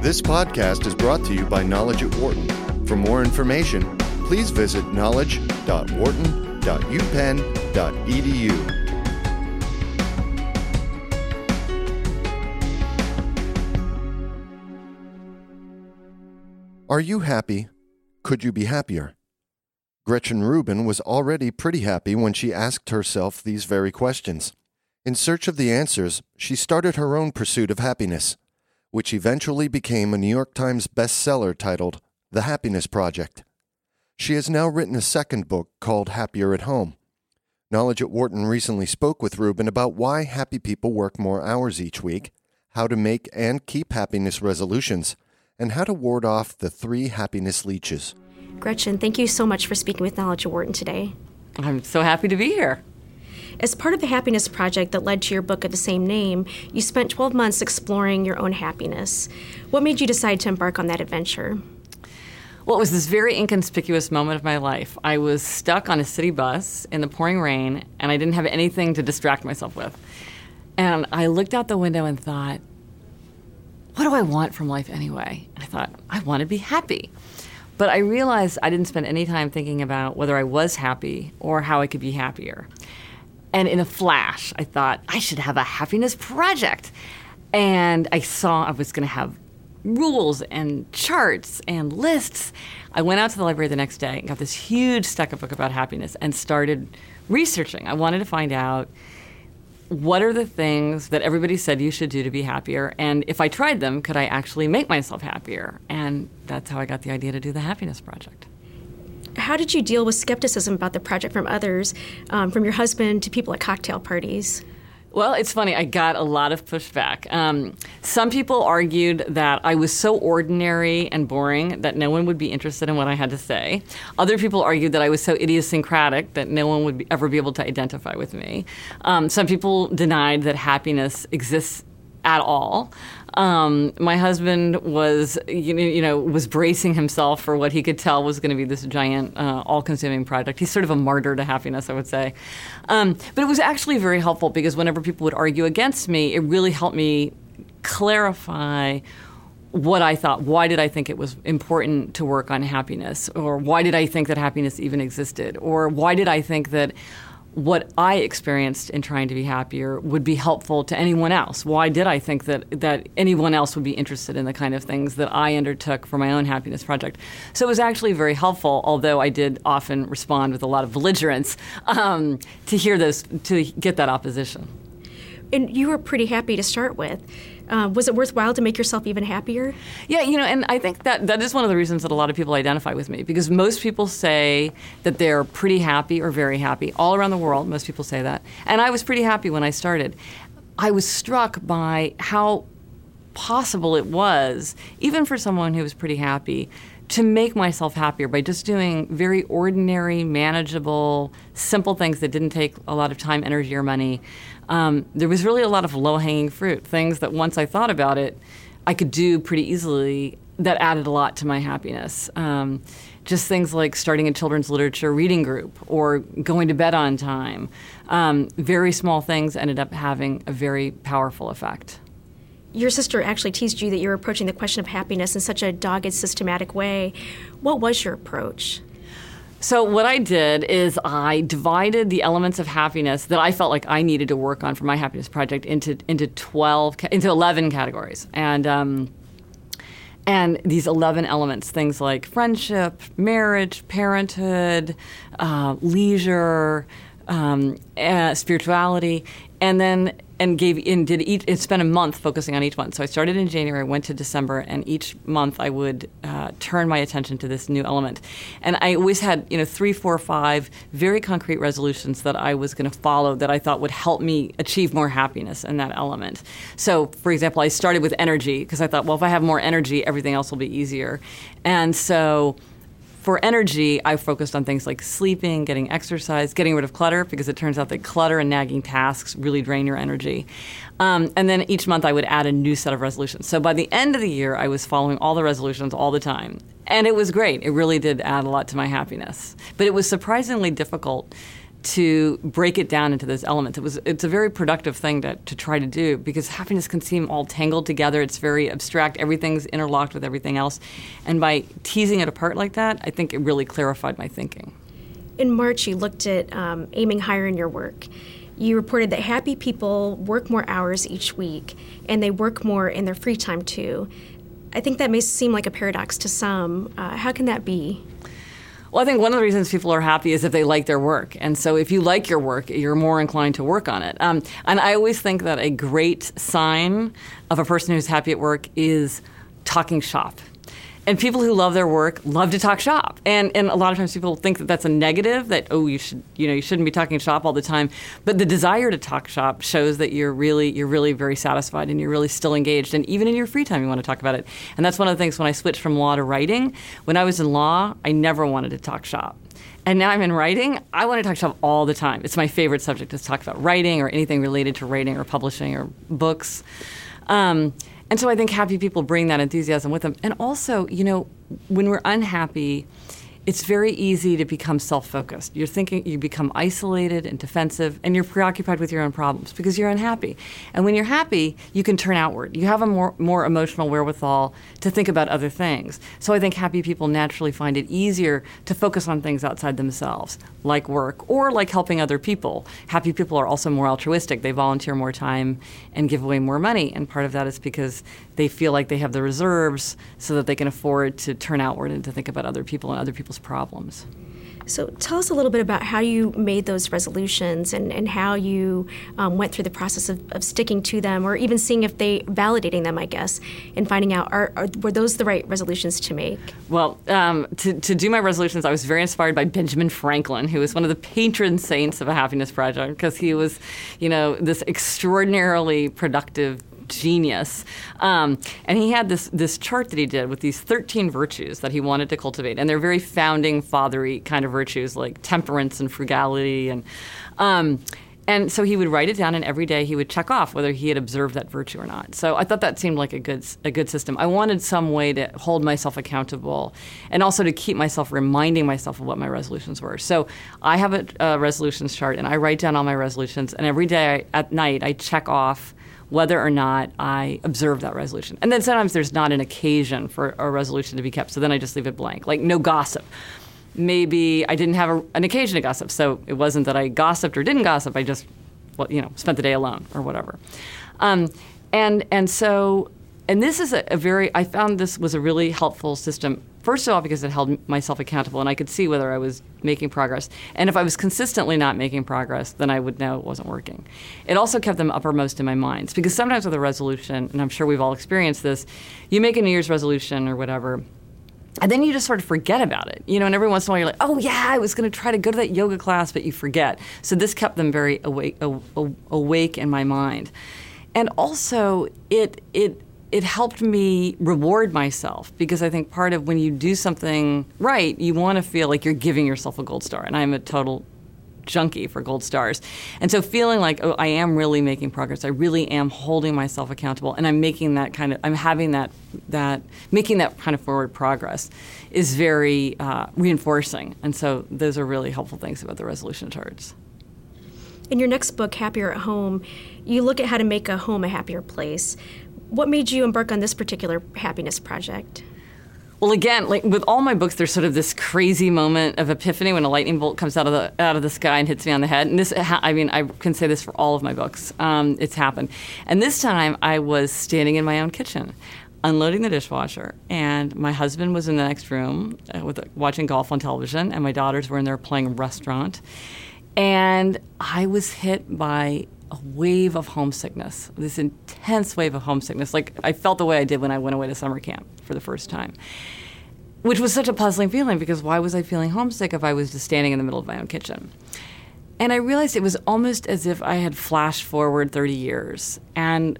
This podcast is brought to you by Knowledge at Wharton. For more information, please visit knowledge.wharton.upenn.edu. Are you happy? Could you be happier? Gretchen Rubin was already pretty happy when she asked herself these very questions. In search of the answers, she started her own pursuit of happiness, which eventually became a New York Times bestseller titled The Happiness Project. She has now written a second book called Happier at Home. Knowledge at Wharton recently spoke with Rubin about why happy people work more hours each week, how to make and keep happiness resolutions, and how to ward off the three happiness leeches. Gretchen, thank you so much for speaking with Knowledge at Wharton today. I'm so happy to be here. As part of the Happiness Project that led to your book of the same name, you spent 12 months exploring your own happiness. What made you decide to embark on that adventure? Well, it was this very inconspicuous moment of my life. I was stuck on a city bus in the pouring rain, and I didn't have anything to distract myself with. And I looked out the window and thought, what do I want from life anyway? And I thought, I want to be happy. But I realized I didn't spend any time thinking about whether I was happy or how I could be happier. And in a flash, I thought, I should have a happiness project. And I saw I was going to have rules and charts and lists. I went out to the library the next day and got this huge stack of book about happiness and started researching. I wanted to find out what are the things that everybody said you should do to be happier? And if I tried them, could I actually make myself happier? And that's how I got the idea to do the Happiness Project. How did you deal with skepticism about the project from others, um, from your husband to people at cocktail parties? Well, it's funny. I got a lot of pushback. Um, some people argued that I was so ordinary and boring that no one would be interested in what I had to say. Other people argued that I was so idiosyncratic that no one would be, ever be able to identify with me. Um, some people denied that happiness exists at all. Um, my husband was, you know, was bracing himself for what he could tell was going to be this giant, uh, all-consuming project. He's sort of a martyr to happiness, I would say. Um, but it was actually very helpful because whenever people would argue against me, it really helped me clarify what I thought. Why did I think it was important to work on happiness? Or why did I think that happiness even existed? Or why did I think that what I experienced in trying to be happier would be helpful to anyone else. Why did I think that, that anyone else would be interested in the kind of things that I undertook for my own happiness project? So it was actually very helpful, although I did often respond with a lot of belligerence um, to hear those, to get that opposition. And you were pretty happy to start with. Uh, was it worthwhile to make yourself even happier? Yeah, you know, and I think that that is one of the reasons that a lot of people identify with me because most people say that they're pretty happy or very happy all around the world. Most people say that, and I was pretty happy when I started. I was struck by how possible it was, even for someone who was pretty happy, to make myself happier by just doing very ordinary, manageable, simple things that didn't take a lot of time, energy, or money um, there was really a lot of low hanging fruit, things that once I thought about it, I could do pretty easily that added a lot to my happiness. Um, just things like starting a children's literature reading group or going to bed on time. Um, very small things ended up having a very powerful effect. Your sister actually teased you that you were approaching the question of happiness in such a dogged, systematic way. What was your approach? So what I did is I divided the elements of happiness that I felt like I needed to work on for my happiness project into into twelve into eleven categories, and um, and these eleven elements, things like friendship, marriage, parenthood, uh, leisure, um, uh, spirituality, and then and gave and did each and spent a month focusing on each one. So I started in January, went to December, and each month I would uh, turn my attention to this new element. And I always had you know three, four, five very concrete resolutions that I was going to follow that I thought would help me achieve more happiness in that element. So for example, I started with energy because I thought, well, if I have more energy, everything else will be easier. And so for energy, I focused on things like sleeping, getting exercise, getting rid of clutter, because it turns out that clutter and nagging tasks really drain your energy. Um, and then each month I would add a new set of resolutions. So by the end of the year, I was following all the resolutions all the time. And it was great. It really did add a lot to my happiness. But it was surprisingly difficult to break it down into those elements. It was it's a very productive thing to, to try to do because happiness can seem all tangled together. It's very abstract. Everything's interlocked with everything else. And by teasing it apart like that, I think it really clarified my thinking. In March, you looked at um, aiming higher in your work. You reported that happy people work more hours each week and they work more in their free time too. I think that may seem like a paradox to some. Uh, how can that be? Well, I think one of the reasons people are happy is if they like their work. And so if you like your work, you're more inclined to work on it. Um, and I always think that a great sign of a person who's happy at work is talking shop and people who love their work love to talk shop. And and a lot of times people think that that's a negative that oh you should you know you shouldn't be talking shop all the time. But the desire to talk shop shows that you're really you're really very satisfied and you're really still engaged. And even in your free time you want to talk about it. And that's one of the things when I switched from law to writing. When I was in law, I never wanted to talk shop. And now I'm in writing. I want to talk shop all the time. It's my favorite subject to talk about writing or anything related to writing or publishing or books. Um, and so I think happy people bring that enthusiasm with them. And also, you know, when we're unhappy, it's very easy to become self-focused. You're thinking you become isolated and defensive and you're preoccupied with your own problems because you're unhappy. And when you're happy, you can turn outward. You have a more more emotional wherewithal to think about other things. So I think happy people naturally find it easier to focus on things outside themselves, like work or like helping other people. Happy people are also more altruistic. They volunteer more time and give away more money, and part of that is because they feel like they have the reserves so that they can afford to turn outward and to think about other people and other people's problems. So tell us a little bit about how you made those resolutions and, and how you um, went through the process of, of, sticking to them or even seeing if they validating them, I guess, and finding out are, are were those the right resolutions to make? Well, um, to, to do my resolutions, I was very inspired by Benjamin Franklin, who was one of the patron saints of a happiness project because he was, you know, this extraordinarily productive genius. Um, and he had this this chart that he did with these 13 virtues that he wanted to cultivate, and they're very founding fathery kind of virtues like temperance and frugality and. Um, and so he would write it down, and every day he would check off whether he had observed that virtue or not. So I thought that seemed like a good a good system. I wanted some way to hold myself accountable, and also to keep myself reminding myself of what my resolutions were. So I have a, a resolutions chart, and I write down all my resolutions, and every day I, at night I check off whether or not I observe that resolution. And then sometimes there's not an occasion for a resolution to be kept, so then I just leave it blank, like no gossip. Maybe I didn't have a, an occasion to gossip, so it wasn't that I gossiped or didn't gossip. I just, well, you know, spent the day alone or whatever. Um, and and so and this is a, a, very i found this was a really helpful system first of all because it held myself accountable and i could see whether i was making progress and if i was consistently not making progress then i would know it wasn't working it also kept them uppermost in my mind because sometimes with a resolution and i'm sure we've all experienced this you make a new year's resolution or whatever and then you just sort of forget about it, you know. And every once in a while, you're like, "Oh yeah, I was going to try to go to that yoga class," but you forget. So this kept them very awake, awake in my mind, and also it it it helped me reward myself because I think part of when you do something right, you want to feel like you're giving yourself a gold star. And I'm a total junkie for gold stars. And so feeling like, oh, I am really making progress. I really am holding myself accountable and I'm making that kind of I'm having that that making that kind of forward progress is very uh, reinforcing. And so those are really helpful things about the resolution charts. In your next book, Happier at Home, you look at how to make a home a happier place. What made you embark on this particular happiness project? Well, again, like with all my books, there's sort of this crazy moment of epiphany when a lightning bolt comes out of the out of the sky and hits me on the head. And this, I mean, I can say this for all of my books. Um, it's happened. And this time, I was standing in my own kitchen, unloading the dishwasher, and my husband was in the next room uh, with watching golf on television, and my daughters were in there playing restaurant, and I was hit by a wave of homesickness, this intense wave of homesickness. Like I felt the way I did when I went away to summer camp for the first time, which was such a puzzling feeling because why was I feeling homesick if I was just standing in the middle of my own kitchen? And I realized it was almost as if I had flashed forward 30 years and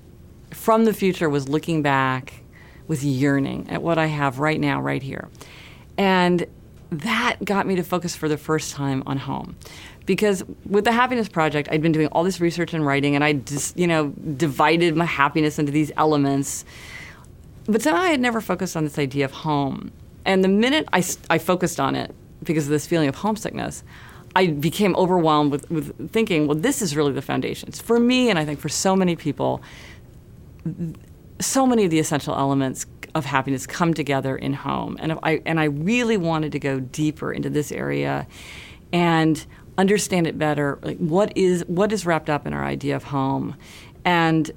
from the future was looking back with yearning at what I have right now, right here. And that got me to focus for the first time on home because with the happiness project i'd been doing all this research and writing and i just you know divided my happiness into these elements but somehow i had never focused on this idea of home and the minute i, I focused on it because of this feeling of homesickness I became overwhelmed with, with thinking, well, this is really the foundations. For me, and I think for so many people, so many of the essential elements of happiness come together in home. And I and I really wanted to go deeper into this area and understand it better. Like what is what is wrapped up in our idea of home, and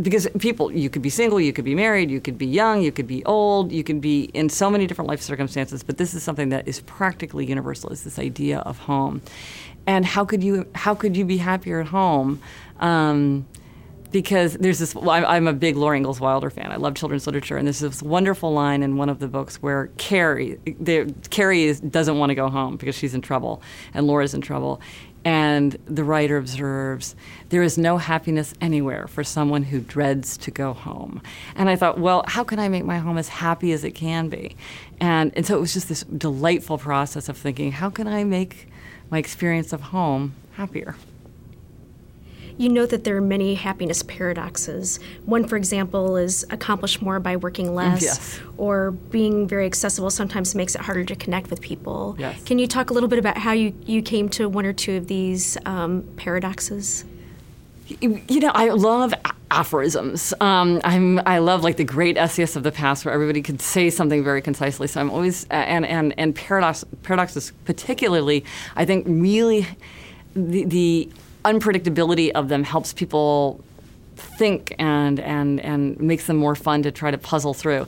because people, you could be single, you could be married, you could be young, you could be old, you could be in so many different life circumstances. But this is something that is practically universal. Is this idea of home, and how could you how could you be happier at home? Um, because there's this. I'm a big Laura Ingalls Wilder fan. I love children's literature, and there's this wonderful line in one of the books where Carrie, the, Carrie is, doesn't want to go home because she's in trouble, and Laura's in trouble, and the writer observes, there is no happiness anywhere for someone who dreads to go home. And I thought, well, how can I make my home as happy as it can be? And, and so it was just this delightful process of thinking, how can I make my experience of home happier? You know that there are many happiness paradoxes. One, for example, is accomplish more by working less, yes. or being very accessible sometimes makes it harder to connect with people. Yes. Can you talk a little bit about how you, you came to one or two of these um, paradoxes? You know, I love aphorisms. Um, I'm I love like the great essayists of the past where everybody could say something very concisely. So I'm always and and and paradox paradoxes particularly. I think really the the unpredictability of them helps people think and and and makes them more fun to try to puzzle through.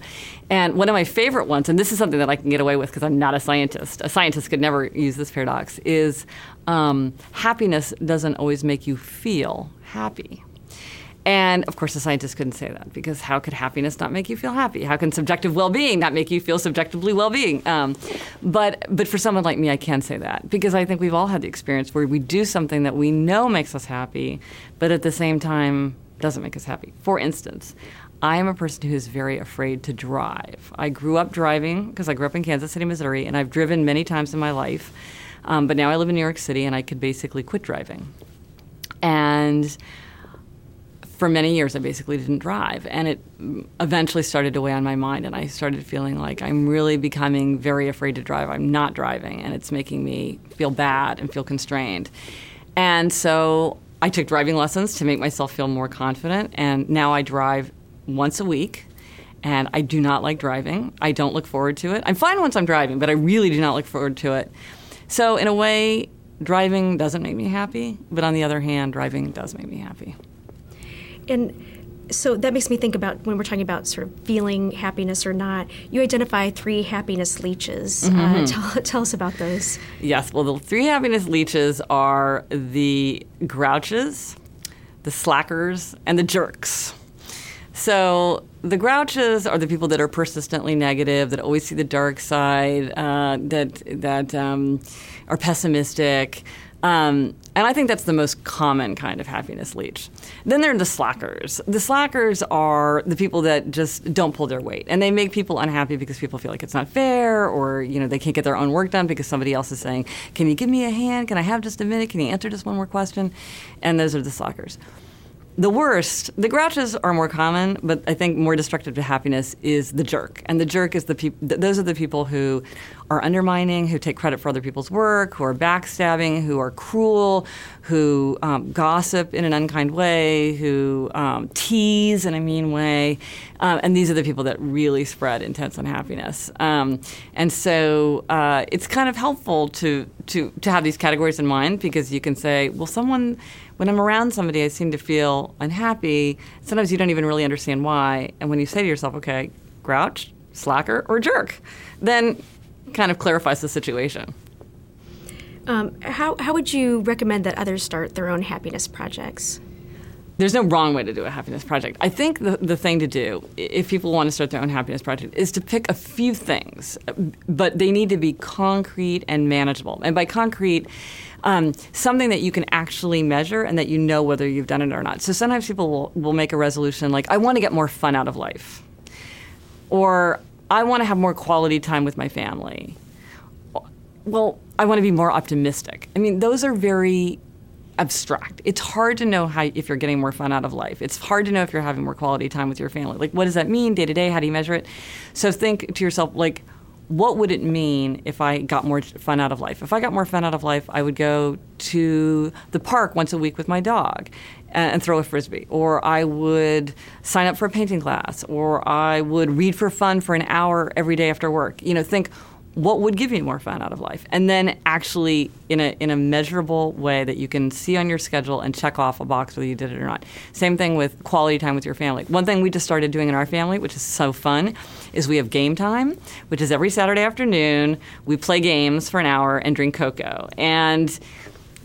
And one of my favorite ones, and this is something that I can get away with because I'm not a scientist. A scientist could never use this paradox. Is um, happiness doesn't always make you feel happy. And of course, the scientists couldn't say that because how could happiness not make you feel happy? How can subjective well-being not make you feel subjectively well-being? Um, but but for someone like me, I can say that because I think we've all had the experience where we do something that we know makes us happy, but at the same time doesn't make us happy. For instance, I am a person who is very afraid to drive. I grew up driving because I grew up in Kansas City, Missouri, and I've driven many times in my life. Um, but now I live in New York City, and I could basically quit driving. And for many years, I basically didn't drive. And it eventually started to weigh on my mind. And I started feeling like I'm really becoming very afraid to drive. I'm not driving. And it's making me feel bad and feel constrained. And so I took driving lessons to make myself feel more confident. And now I drive once a week. And I do not like driving. I don't look forward to it. I'm fine once I'm driving, but I really do not look forward to it. So, in a way, driving doesn't make me happy. But on the other hand, driving does make me happy. And so that makes me think about when we're talking about sort of feeling happiness or not. You identify three happiness leeches. Uh, mm-hmm. Uh, tell, tell, us about those. Yes. Well, the three happiness leeches are the grouches, the slackers, and the jerks. So the grouches are the people that are persistently negative, that always see the dark side, uh, that that um, are pessimistic. Um, and I think that's the most common kind of happiness leech. Then there are the slackers. The slackers are the people that just don't pull their weight, and they make people unhappy because people feel like it's not fair, or you know they can't get their own work done because somebody else is saying, "Can you give me a hand? Can I have just a minute? Can you answer just one more question?" And those are the slackers the worst, the grouches are more common, but I think more destructive to happiness is the jerk. And the jerk is the people, those are the people who are undermining, who take credit for other people's work, who are backstabbing, who are cruel, who um, gossip in an unkind way, who um, tease in a mean way. Um, and these are the people that really spread intense unhappiness. Um, and so uh, it's kind of helpful to, to, to have these categories in mind because you can say, well, someone when I'm around somebody, I seem to feel unhappy. Sometimes you don't even really understand why. And when you say to yourself, okay, grouch, slacker, or jerk, then kind of clarifies the situation. Um, how, how would you recommend that others start their own happiness projects? There's no wrong way to do a happiness project. I think the, the thing to do, if people want to start their own happiness project, is to pick a few things, but they need to be concrete and manageable. And by concrete, um, something that you can actually measure and that you know whether you've done it or not. So sometimes people will, will make a resolution like, I want to get more fun out of life, or I want to have more quality time with my family. Well, I want to be more optimistic. I mean, those are very abstract. It's hard to know how if you're getting more fun out of life. It's hard to know if you're having more quality time with your family. Like what does that mean day to day? How do you measure it? So think to yourself like what would it mean if I got more fun out of life? If I got more fun out of life, I would go to the park once a week with my dog and, throw a frisbee, or I would sign up for a painting class, or I would read for fun for an hour every day after work. You know, think what would give you more fun out of life. And then actually in a in a measurable way that you can see on your schedule and check off a box whether you did it or not. Same thing with quality time with your family. One thing we just started doing in our family which is so fun is we have game time which is every saturday afternoon. We play games for an hour and drink cocoa. And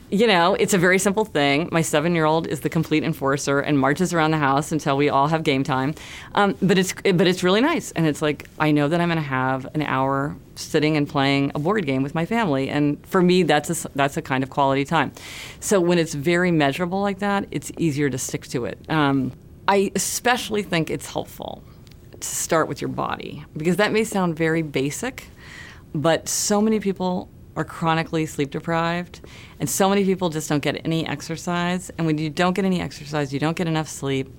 you know, it's a very simple thing. My seven year old is the complete enforcer and marches around the house until we all have game time. Um, but it's but it's really nice, and it's like I know that I'm going to have an hour sitting and playing a board game with my family, and for me, that's a, that's a kind of quality time. So when it's very measurable like that, it's easier to stick to it. Um, I especially think it's helpful to start with your body because that may sound very basic, but so many people are chronically sleep deprived, and so many people just don't get any exercise. And when you don't get any exercise, you don't get enough sleep.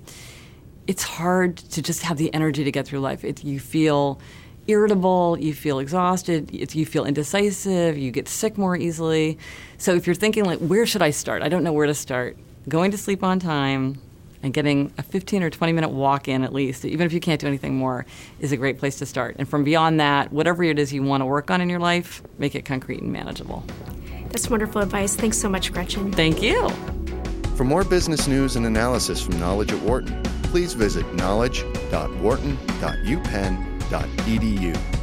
It's hard to just have the energy to get through life. It, you feel irritable, you feel exhausted, you feel indecisive, you get sick more easily. So if you're thinking like, where should I start? I don't know where to start. Going to sleep on time, and getting a 15 or 20 minute walk in at least, even if you can't do anything more, is a great place to start. And from beyond that, whatever it is you want to work on in your life, make it concrete and manageable. That's wonderful advice. Thanks so much, Gretchen. Thank you. For more business news and analysis from Knowledge at Wharton, please visit knowledge.wharton.upenn.edu.